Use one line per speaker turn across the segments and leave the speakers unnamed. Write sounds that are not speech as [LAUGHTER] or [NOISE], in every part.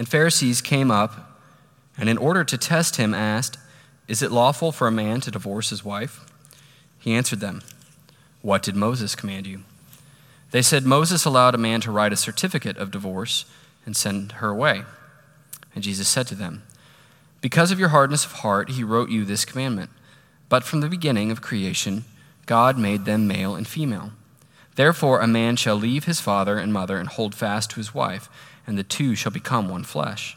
And Pharisees came up, and in order to test him, asked, Is it lawful for a man to divorce his wife? He answered them, What did Moses command you? They said, Moses allowed a man to write a certificate of divorce and send her away. And Jesus said to them, Because of your hardness of heart, he wrote you this commandment. But from the beginning of creation, God made them male and female. Therefore, a man shall leave his father and mother and hold fast to his wife, and the two shall become one flesh.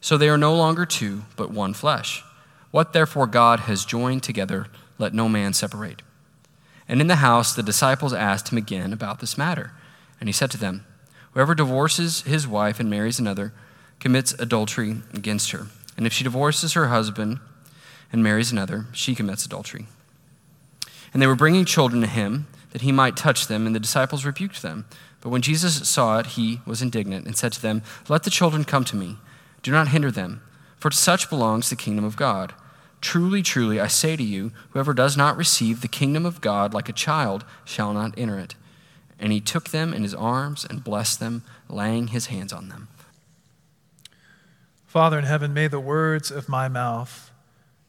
So they are no longer two, but one flesh. What therefore God has joined together, let no man separate. And in the house, the disciples asked him again about this matter. And he said to them, Whoever divorces his wife and marries another commits adultery against her. And if she divorces her husband and marries another, she commits adultery. And they were bringing children to him that he might touch them, and the disciples rebuked them. But when Jesus saw it, he was indignant and said to them, Let the children come to me. Do not hinder them, for to such belongs the kingdom of God. Truly, truly, I say to you, whoever does not receive the kingdom of God like a child shall not enter it. And he took them in his arms and blessed them, laying his hands on them.
Father in heaven, may the words of my mouth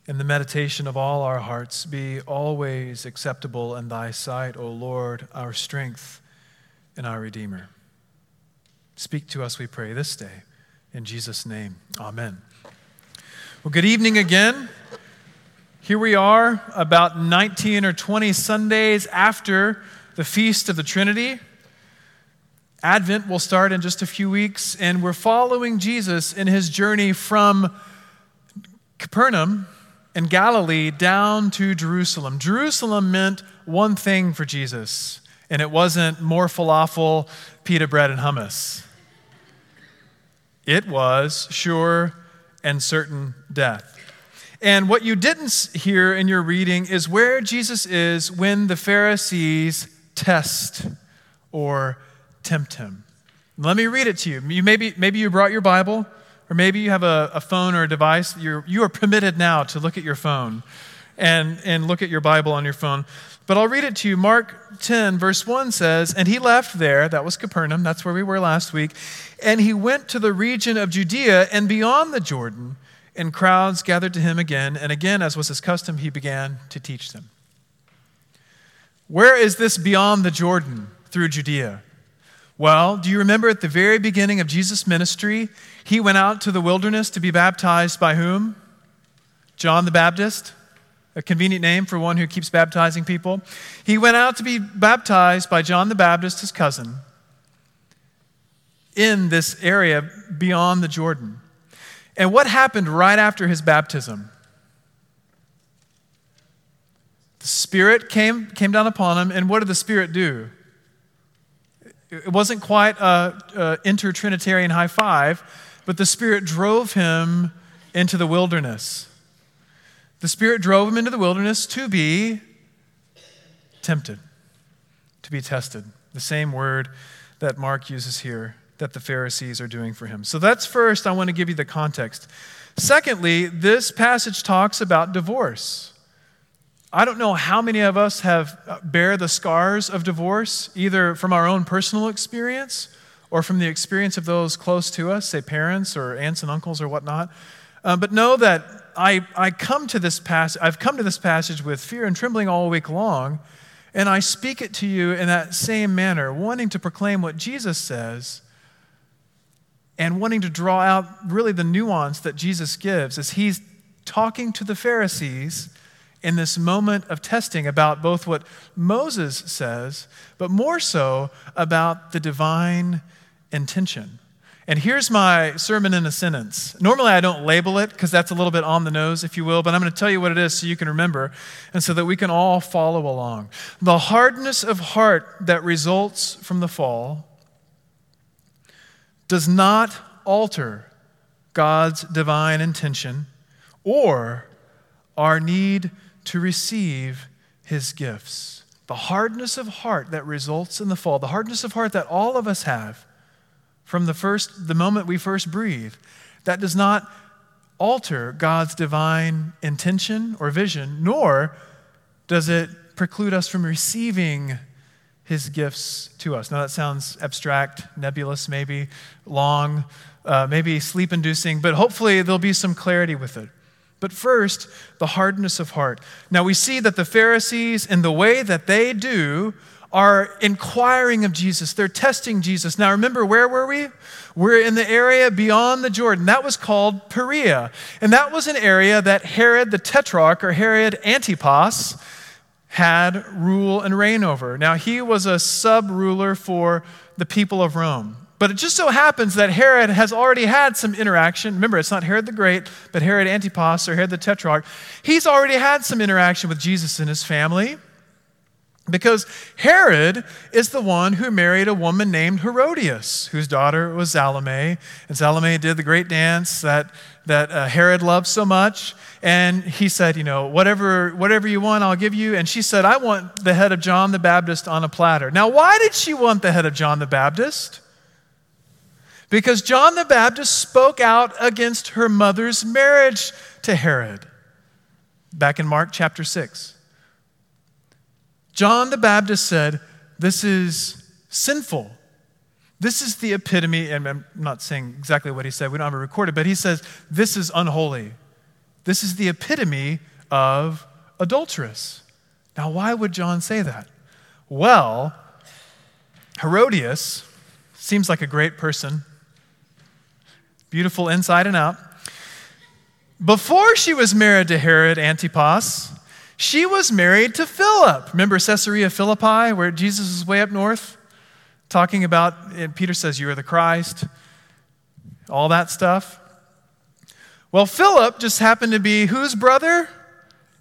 and the meditation of all our hearts be always acceptable in thy sight, O Lord, our strength and our Redeemer. Speak to us, we pray, this day. In Jesus' name, amen. Well, good evening again. Here we are, about 19 or 20 Sundays after the Feast of the Trinity. Advent will start in just a few weeks, and we're following Jesus in his journey from Capernaum in Galilee down to Jerusalem. Jerusalem meant one thing for Jesus, and it wasn't more falafel, pita bread, and hummus. It was sure and certain death. And what you didn't hear in your reading is where Jesus is when the Pharisees test or tempt him. Let me read it to you. you maybe, maybe you brought your Bible, or maybe you have a, a phone or a device. You're, you are permitted now to look at your phone and, and look at your Bible on your phone. But I'll read it to you. Mark 10, verse 1 says, And he left there, that was Capernaum, that's where we were last week, and he went to the region of Judea and beyond the Jordan and crowds gathered to him again, and again, as was his custom, he began to teach them. Where is this beyond the Jordan through Judea? Well, do you remember at the very beginning of Jesus' ministry, he went out to the wilderness to be baptized by whom? John the Baptist, a convenient name for one who keeps baptizing people. He went out to be baptized by John the Baptist, his cousin, in this area beyond the Jordan. And what happened right after his baptism? The Spirit came, came down upon him, and what did the Spirit do? It wasn't quite a, inter-Trinitarian high five, but the Spirit drove him into the wilderness. The Spirit drove him into the wilderness to be tempted, to be tested. The same word that Mark uses here that the Pharisees are doing for him. So that's first, I want to give you the context. Secondly, this passage talks about divorce. I don't know how many of us have uh, bear the scars of divorce, either from our own personal experience or from the experience of those close to us, say parents or aunts and uncles or whatnot. Uh, but know that I, I come to this passage, I've come to this passage with fear and trembling all week long, and I speak it to you in that same manner, wanting to proclaim what Jesus says and wanting to draw out really the nuance that Jesus gives as he's talking to the Pharisees in this moment of testing about both what Moses says, but more so about the divine intention. And here's my sermon in a sentence. Normally, I don't label it because that's a little bit on the nose, if you will, but I'm going to tell you what it is so you can remember and so that we can all follow along. The hardness of heart that results from the fall does not alter God's divine intention or our need to receive his gifts. The hardness of heart that results in the fall, the hardness of heart that all of us have from the first the moment we first breathe, that does not alter God's divine intention or vision, nor does it preclude us from receiving his gifts to us. Now, that sounds abstract, nebulous, maybe, long, uh, maybe sleep inducing, but hopefully there'll be some clarity with it. But first, the hardness of heart. Now we see that the Pharisees, in the way that they do, are inquiring of Jesus. They're testing Jesus. Now remember, where were we? We're in the area beyond the Jordan. That was called Perea. And that was an area that Herod the Tetrarch, or Herod Antipas, had rule and reign over. Now, he was a sub ruler for the people of Rome. But it just so happens that Herod has already had some interaction. Remember, it's not Herod the Great, but Herod Antipas or Herod the Tetrarch. He's already had some interaction with Jesus and his family because Herod is the one who married a woman named Herodias, whose daughter was Salome. And Salome did the great dance that, that uh, Herod loved so much. And he said, You know, whatever, whatever you want, I'll give you. And she said, I want the head of John the Baptist on a platter. Now, why did she want the head of John the Baptist? because John the Baptist spoke out against her mother's marriage to Herod. Back in Mark chapter 6. John the Baptist said, This is sinful. This is the epitome, and I'm not saying exactly what he said, we don't have it recorded, but he says, This is unholy. This is the epitome of adulteress. Now, why would John say that? Well, Herodias seems like a great person beautiful inside and out. Before she was married to Herod Antipas, she was married to Philip. Remember Caesarea Philippi, where Jesus is way up north? Talking about, and Peter says, You are the Christ, all that stuff. Well, Philip just happened to be whose brother?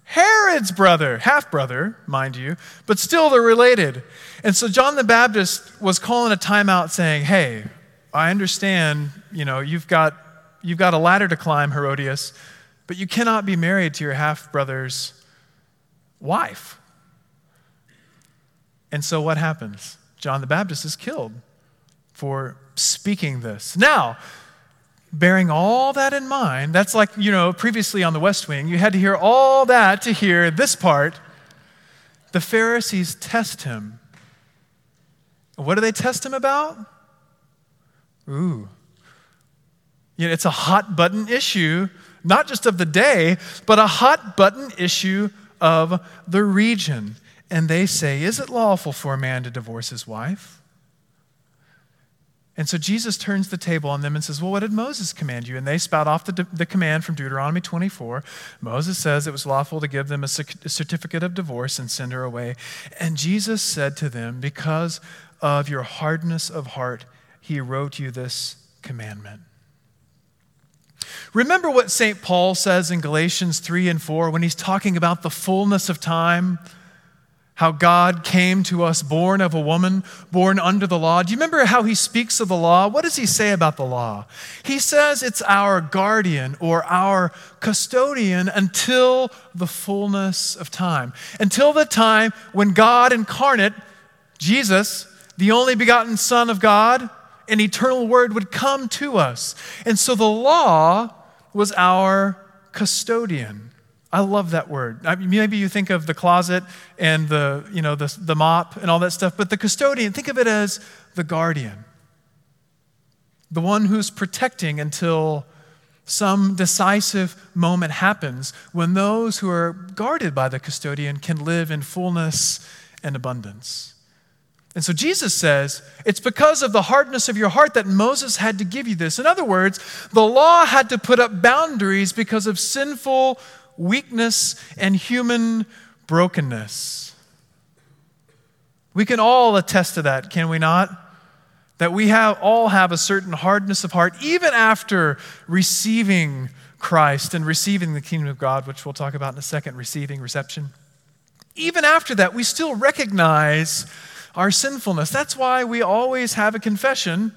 Herod's brother, half brother, mind you, but still they're related. And so John the Baptist was calling a timeout saying, Hey, I understand, you know, you've got, you've got a ladder to climb, Herodias, but you cannot be married to your half brother's wife. And so what happens? John the Baptist is killed for speaking this. Now, bearing all that in mind, that's like, you know, previously on the West Wing, you had to hear all that to hear this part. The Pharisees test him. What do they test him about? Ooh. It's a hot button issue, not just of the day, but a hot button issue of the region. And they say, Is it lawful for a man to divorce his wife? And so Jesus turns the table on them and says, Well, what did Moses command you? And they spout off the, the command from Deuteronomy 24. Moses says it was lawful to give them a, a certificate of divorce and send her away. And Jesus said to them, Because of your hardness of heart, he wrote you this commandment. Remember what St. Paul says in Galatians 3 and 4 when he's talking about the fullness of time, how God came to us born of a woman, born under the law. Do you remember how he speaks of the law? What does he say about the law? He says it's our guardian or our custodian until the fullness of time, until the time when God incarnate, Jesus, the only begotten Son of God, an eternal word would come to us. And so the law was our custodian. I love that word. Maybe you think of the closet and the, you know, the, the mop and all that stuff, but the custodian, think of it as the guardian, the one who's protecting until some decisive moment happens when those who are guarded by the custodian can live in fullness and abundance. And so Jesus says, it's because of the hardness of your heart that Moses had to give you this. In other words, the law had to put up boundaries because of sinful weakness and human brokenness. We can all attest to that, can we not? That we have, all have a certain hardness of heart, even after receiving Christ and receiving the kingdom of God, which we'll talk about in a second receiving, reception. Even after that, we still recognize our sinfulness. That's why we always have a confession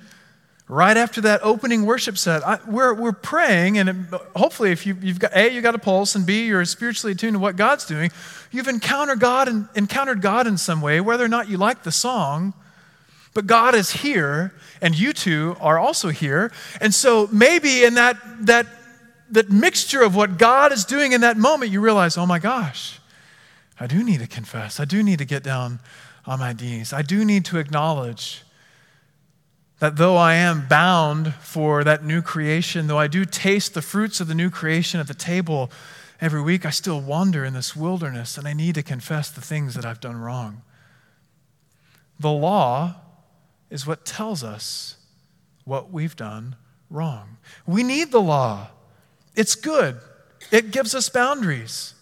right after that opening worship set. I, we're, we're praying, and it, hopefully, if you, have got A, you got a pulse, and B, you're spiritually attuned to what God's doing, you've encountered God, and, encountered God in some way, whether or not you like the song. But God is here, and you two are also here. And so maybe in that, that, that mixture of what God is doing in that moment, you realize, oh my gosh, I do need to confess. I do need to get down on my knees. I do need to acknowledge That though I am bound for that new creation, though I do taste the fruits of the new creation at the table every week, I still wander in this wilderness and I need to confess the things that I've done wrong. The law is what tells us what we've done wrong. We need the law, it's good, it gives us boundaries.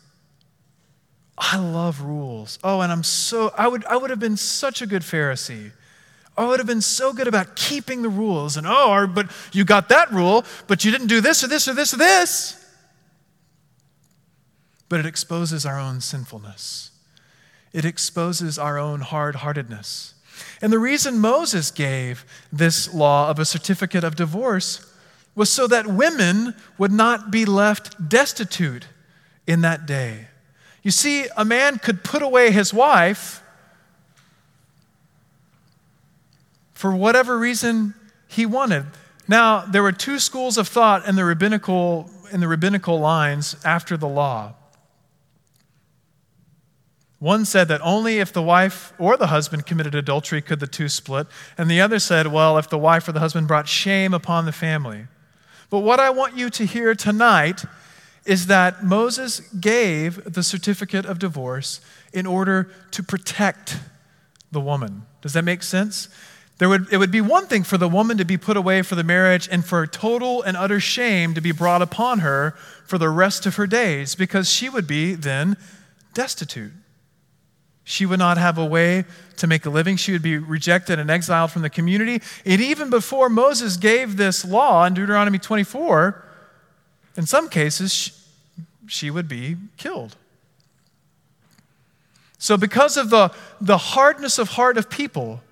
I love rules. Oh, and I'm so, I would, I would have been such a good Pharisee. Oh, I would have been so good about keeping the rules. And oh, but you got that rule, but you didn't do this or this or this or this. But it exposes our own sinfulness, it exposes our own hard heartedness. And the reason Moses gave this law of a certificate of divorce was so that women would not be left destitute in that day. You see, a man could put away his wife for whatever reason he wanted. Now, there were two schools of thought in the rabbinical, in the rabbinical lines after the law. One said that only if the wife or the husband committed adultery could the two split, and the other said, well, if the wife or the husband brought shame upon the family. But what I want you to hear tonight is that Moses gave the certificate of divorce in order to protect the woman. Does that make sense? There would, it would be one thing for the woman to be put away for the marriage and for total and utter shame to be brought upon her for the rest of her days because she would be then destitute. She would not have a way to make a living. She would be rejected and exiled from the community. And even before Moses gave this law in Deuteronomy 24, in some cases, she, would be killed. So, because of the, the hardness of heart of people,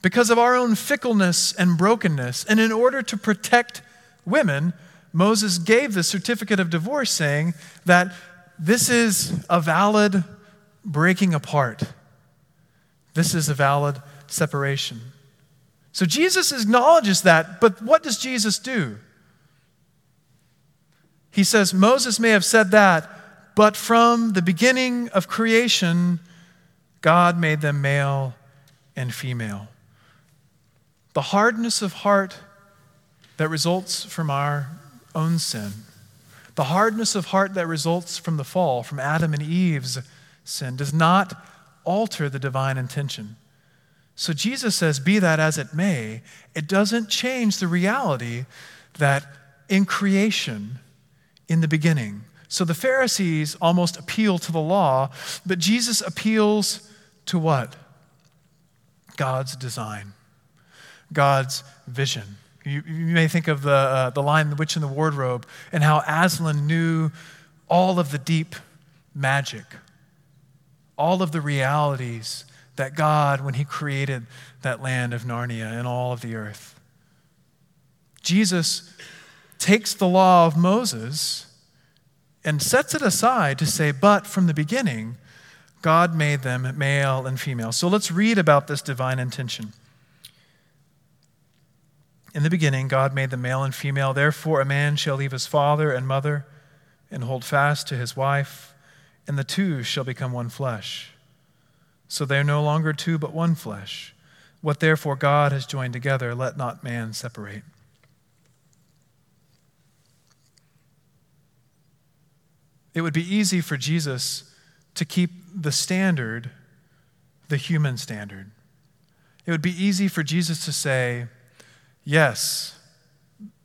because of our own fickleness and brokenness, and in order to protect women, Moses gave the certificate of divorce saying that this is a valid breaking apart. This is a valid separation. So Jesus acknowledges that, but what does Jesus do? He says, Moses may have said that, but from the beginning of creation, God made them male and female. The hardness of heart that results from our own sin, the hardness of heart that results from the fall, from Adam and Eve's sin does not alter the divine intention. So Jesus says, Be that as it may, it doesn't change the reality that in creation, in the beginning, so the Pharisees almost appeal to the law, but Jesus appeals to what? God's design, God's vision. You, you may think of the, uh, the line, The Witch in the Wardrobe, and how Aslan knew all of the deep magic all of the realities that God, when He created that land of Narnia and all of the earth. Jesus takes the law of Moses and sets it aside to say, but from the beginning, God made them male and female. So let's read about this divine intention. In the beginning, God made them male and female. Therefore, a man shall leave his father and mother and hold fast to his wife and the two shall become one flesh. So they are no longer two, but one flesh. What therefore God has joined together, let not man separate. It would be easy for Jesus to keep the standard the human standard. It would be easy for Jesus to say, Yes,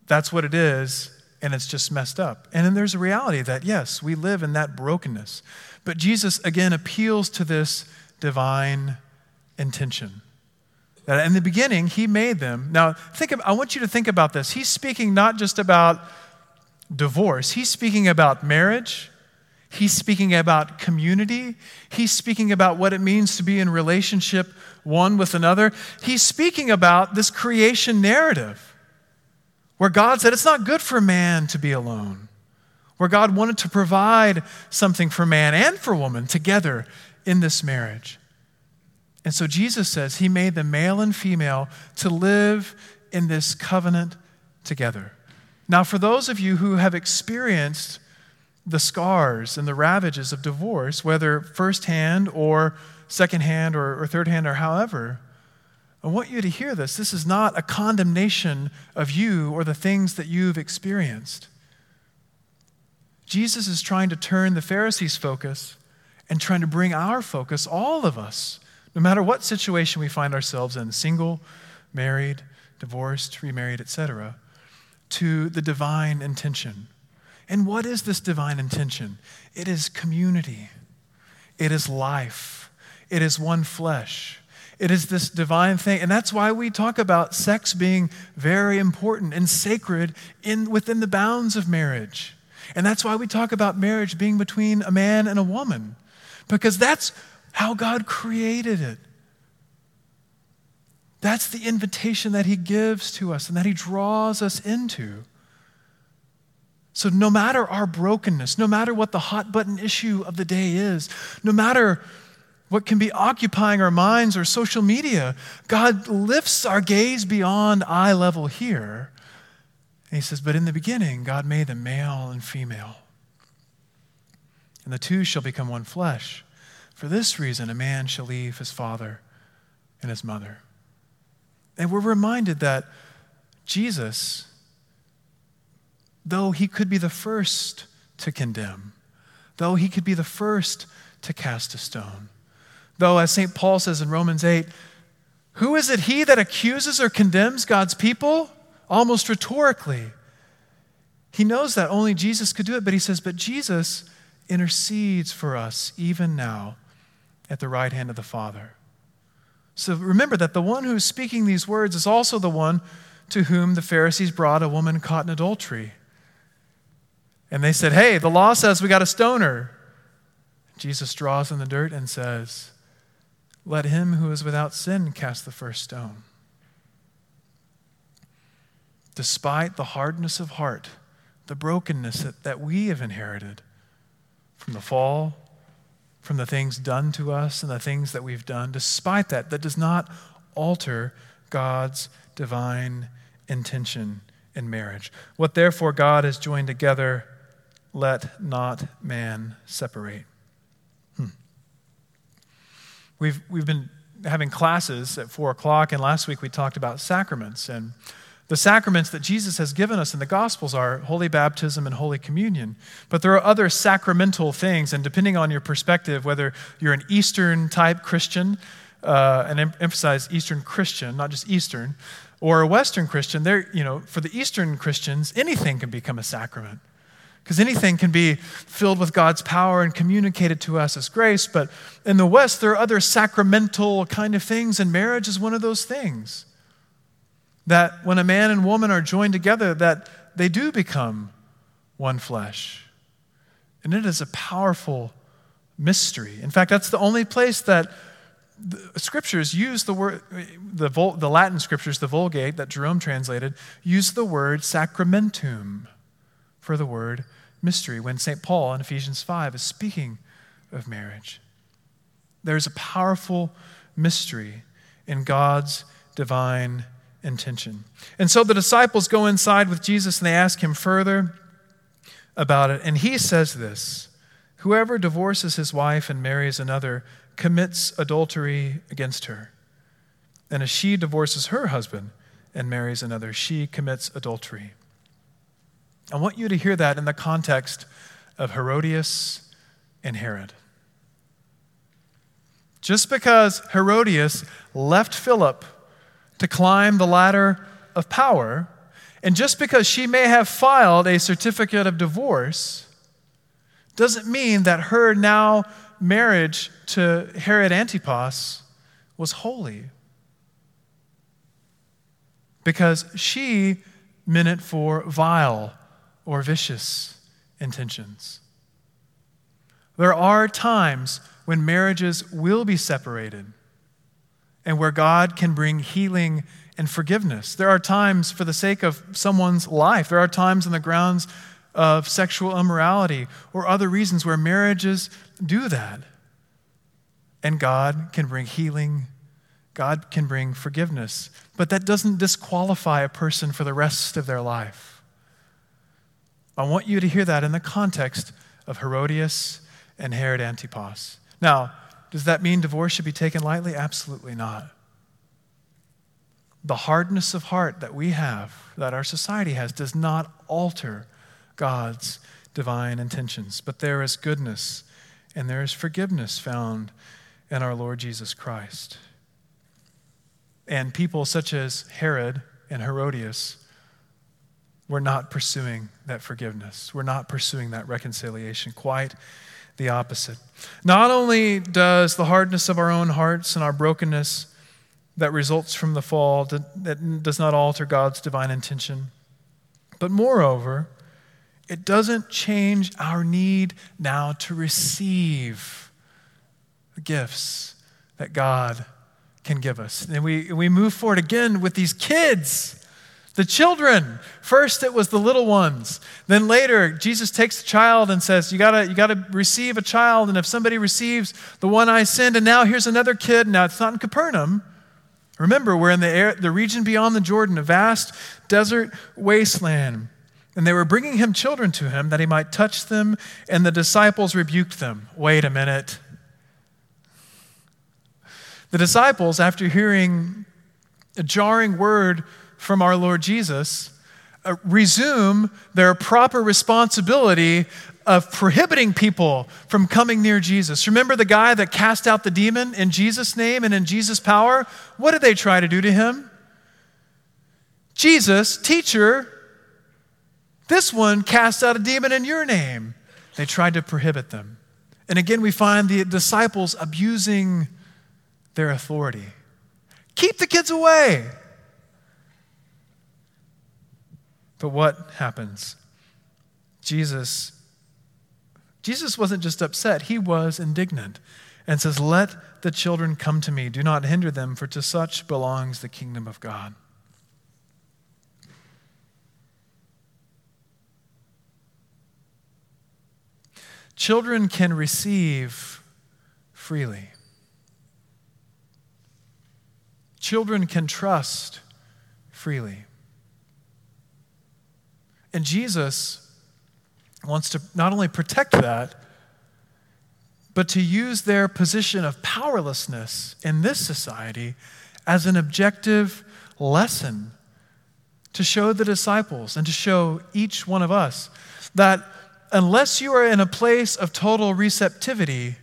that's what it is, and it's just messed up. And then there's a reality that, yes, we live in that brokenness. But Jesus, again, appeals to this divine intention. That in the beginning, he made them. Now, think of, I want you to think about this. He's speaking not just about divorce, he's speaking about marriage. He's speaking about community. He's speaking about what it means to be in relationship one with another. He's speaking about this creation narrative where God said it's not good for man to be alone, where God wanted to provide something for man and for woman together in this marriage. And so Jesus says he made the male and female to live in this covenant together. Now, for those of you who have experienced the scars and the ravages of divorce, whether firsthand or secondhand or, or third hand or however, I want you to hear this. This is not a condemnation of you or the things that you've experienced. Jesus is trying to turn the Pharisees' focus and trying to bring our focus, all of us, no matter what situation we find ourselves in single, married, divorced, remarried, etc., to the divine intention. And what is this divine intention? It is community, it is life, it is one flesh. It is this divine thing. And that's why we talk about sex being very important and sacred in, within the bounds of marriage. And that's why we talk about marriage being between a man and a woman, because that's how God created it. That's the invitation that He gives to us and that He draws us into. So, no matter our brokenness, no matter what the hot button issue of the day is, no matter what can be occupying our minds or social media, God lifts our gaze beyond eye level here. And He says, But in the beginning, God made them male and female. And the two shall become one flesh. For this reason, a man shall leave his father and his mother and we're reminded that Jesus, though he could be the first to condemn, though he could be the first to cast a stone, though, as St. Paul says in Romans 8, who is it he that accuses or condemns God's people? Almost rhetorically. He knows that only Jesus could do it, but he says, But Jesus intercedes for us even now at the right hand of the Father. So remember that the one who's speaking these words is also the one to whom the Pharisees brought a woman caught in adultery. And they said, Hey, the law says we got to stone her. Jesus draws in the dirt and says, Let him who is without sin cast the first stone. Despite the hardness of heart, the brokenness that, that we have inherited from the fall from the things done to us and the things that we've done. Despite that, that does not alter God's divine intention in marriage. What therefore God has joined together, let not man separate. Hmm. We've, we've been having classes at four o'clock, and last week we talked about sacraments. And the sacraments that Jesus has given us in the Gospels are holy baptism and holy communion. But there are other sacramental things, and depending on your perspective, whether you're an Eastern type Christian, uh, and em- emphasize Eastern Christian, not just Eastern, or a Western Christian, there, you know, for the Eastern Christians, anything can become a sacrament. Because anything can be filled with God's power and communicated to us as grace. But in the West, there are other sacramental kind of things, and marriage is one of those things that when a man and woman are joined together that they do become one flesh and it is a powerful mystery in fact that's the only place that the scriptures use the word the, the latin scriptures the vulgate that jerome translated use the word sacramentum for the word mystery when st paul in ephesians 5 is speaking of marriage there's a powerful mystery in god's divine intention. And so the disciples go inside with Jesus and they ask him further about it. And he says this Whoever divorces his wife and marries another commits adultery against her. And if she divorces her husband and marries another, she commits adultery. I want you to hear that in the context of Herodias and Herod. Just because Herodias left Philip to climb the ladder of power. And just because she may have filed a certificate of divorce doesn't mean that her now marriage to Herod Antipas was holy. Because she meant it for vile or vicious intentions. There are times when marriages will be separated and where God can bring healing and forgiveness. There are times, for the sake of someone's life, there are times on the grounds of sexual immorality or other reasons where marriages do that. And God can bring healing, God can bring forgiveness. But that doesn't disqualify a person for the rest of their life. I want you to hear that in the context of Herodias and Herod Antipas. Now, does that mean divorce should be taken lightly? Absolutely not. the hardness of heart that we have, that our society has, does not alter God's divine intentions. But there is goodness and there is forgiveness found in our Lord Jesus Christ. And people such as Herod and Herodias were not pursuing that forgiveness, we're not pursuing that reconciliation. Quite the opposite. Not only does the hardness of our own hearts and our brokenness that results from the fall that does not alter God's divine intention, but moreover, it doesn't change our need now to receive the gifts that God can give us. And we, we move forward again with these kids. The children. First, it was the little ones. Then later, Jesus takes the child and says, You gotta, you gotta receive a child. And if somebody receives the one I send, and now here's another kid. Now, it's not in Capernaum. Remember, we're in the, air, the region beyond the Jordan, a vast desert wasteland. And they were bringing him children to him that he might touch them, and the disciples rebuked them. Wait a minute. The disciples, after hearing a jarring word from our Lord Jesus, uh, resume their proper responsibility of prohibiting people from coming near Jesus. Remember the guy that cast out the demon in Jesus' name and in Jesus' power? What did they try to do to him? Jesus, teacher, this one cast out a demon in your name. They tried to prohibit them. And again, we find the disciples abusing their authority. Keep the kids away. But what happens? Jesus Jesus wasn't just upset, he was indignant and says, "Let the children come to me. Do not hinder them, for to such belongs the kingdom of God." Children can receive freely. Children can trust freely. And Jesus wants to not only protect that, but to use their position of powerlessness in this society as an objective lesson to show the disciples and to show each one of us that unless you are in a place of total receptivity,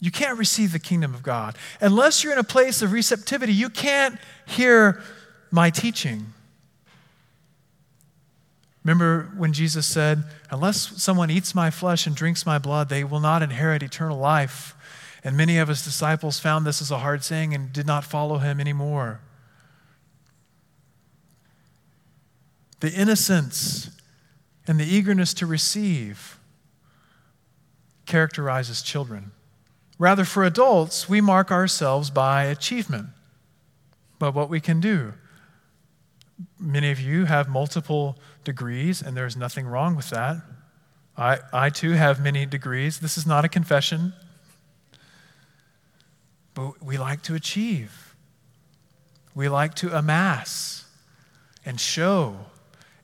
you can't receive the kingdom of God. Unless you're in a place of receptivity, you can't hear my teaching. Remember when Jesus said, Unless someone eats my flesh and drinks my blood, they will not inherit eternal life. And many of his disciples found this as a hard saying and did not follow him anymore. The innocence and the eagerness to receive characterizes children. Rather, for adults, we mark ourselves by achievement, by what we can do. Many of you have multiple degrees, and there's nothing wrong with that. I, I too have many degrees. This is not a confession. But we like to achieve, we like to amass and show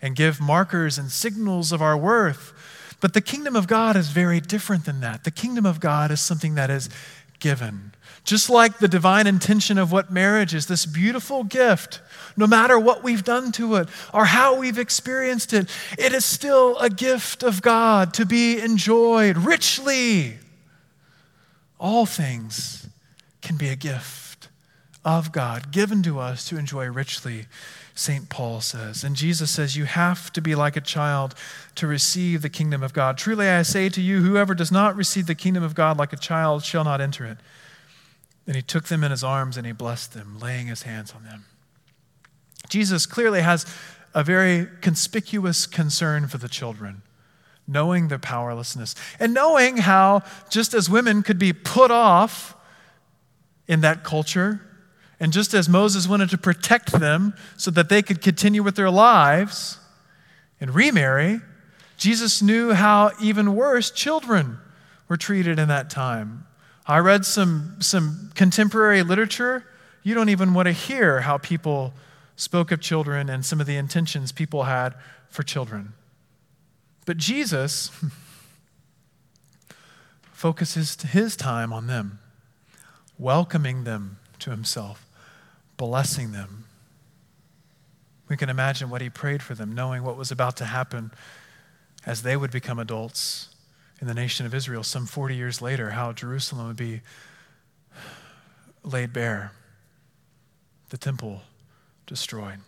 and give markers and signals of our worth. But the kingdom of God is very different than that. The kingdom of God is something that is given. Just like the divine intention of what marriage is, this beautiful gift, no matter what we've done to it or how we've experienced it, it is still a gift of God to be enjoyed richly. All things can be a gift of God given to us to enjoy richly. St. Paul says. And Jesus says, You have to be like a child to receive the kingdom of God. Truly, I say to you, whoever does not receive the kingdom of God like a child shall not enter it. And he took them in his arms and he blessed them, laying his hands on them. Jesus clearly has a very conspicuous concern for the children, knowing their powerlessness, and knowing how, just as women could be put off in that culture, and just as Moses wanted to protect them so that they could continue with their lives and remarry, Jesus knew how even worse children were treated in that time. I read some, some contemporary literature. You don't even want to hear how people spoke of children and some of the intentions people had for children. But Jesus [LAUGHS] focuses his time on them, welcoming them to himself blessing them, We can imagine what he prayed for them, knowing what was about to happen as they would become adults in the nation of Israel some 40 years later, how Jerusalem would be laid bare, the temple destroyed.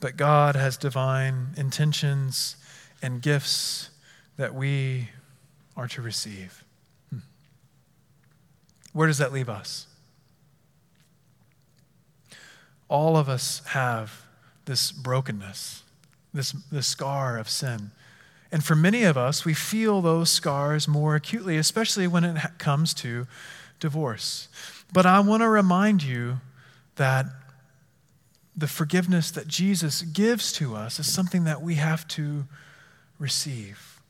But God has divine intentions and gifts that we are to receive. Hmm. Where does that leave us? All of us have this brokenness, this, this scar of sin. And for many of us, we feel those scars more acutely, especially when it comes to divorce. But I want to remind you that the forgiveness that Jesus gives to us is something that we have to receive.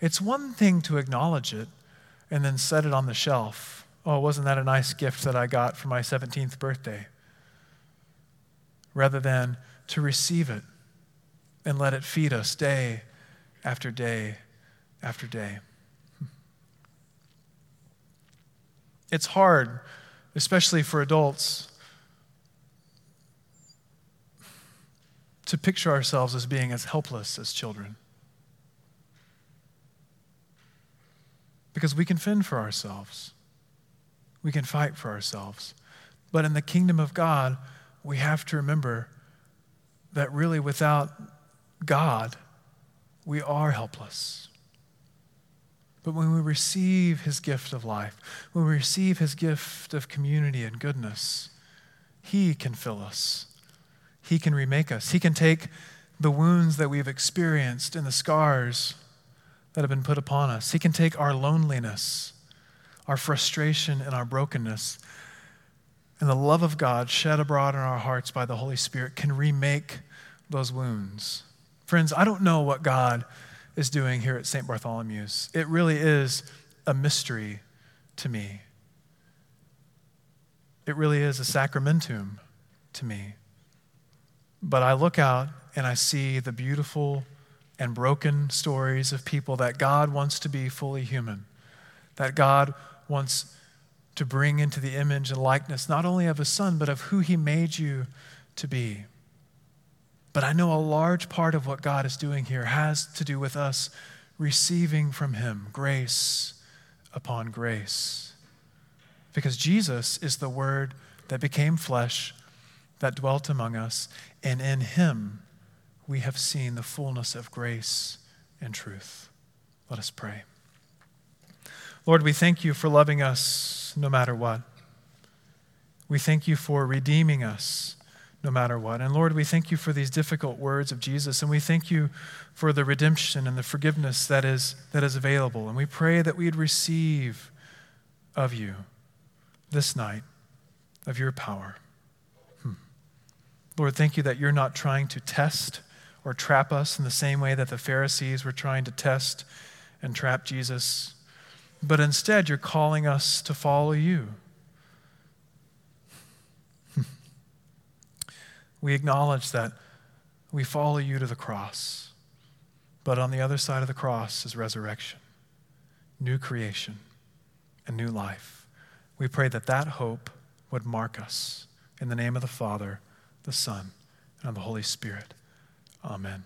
It's one thing to acknowledge it and then set it on the shelf. Oh, wasn't that a nice gift that I got for my 17th birthday? Rather than to receive it and let it feed us day after day after day. It's hard, especially for adults, to picture ourselves as being as helpless as children. Because we can fend for ourselves, we can fight for ourselves. But in the kingdom of God, we have to remember that really without God, we are helpless. But when we receive his gift of life, when we receive his gift of community and goodness, he can fill us. He can remake us. He can take the wounds that we've experienced and the scars that have been put upon us. He can take our loneliness, our frustration, and our brokenness. And the love of God shed abroad in our hearts by the Holy Spirit can remake those wounds. Friends, I don't know what God is doing here at St. Bartholomew's. It really is a mystery to me. It really is a sacramentum to me. But I look out and I see the beautiful and broken stories of people that God wants to be fully human, that God wants to bring into the image and likeness not only of His Son, but of who He made you to be. But I know a large part of what God is doing here has to do with us receiving from Him grace upon grace. Because Jesus is the Word that became flesh, that dwelt among us, and in Him we have seen the fullness of grace and truth. Let us pray. Lord, we thank you for loving us no matter what. We thank you for redeeming us no matter what. And Lord, we thank you for these difficult words of Jesus, and we thank you for the redemption and the forgiveness that is, that is available. And we pray that we'd receive of you this night, of your power. Hmm. Lord, thank you that you're not trying to test or trap us in the same way that the Pharisees were trying to test and trap Jesus, but instead you're calling us to follow you [LAUGHS] we acknowledge that we follow you to the cross. But on the other side of the cross is resurrection, new creation, and new life. We pray that that hope would mark us. In the name of the Father, the Son, and of the Holy Spirit. Amen.